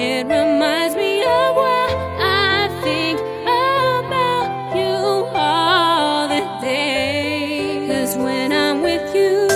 It reminds me of I think about you all the. Cause when I'm with you,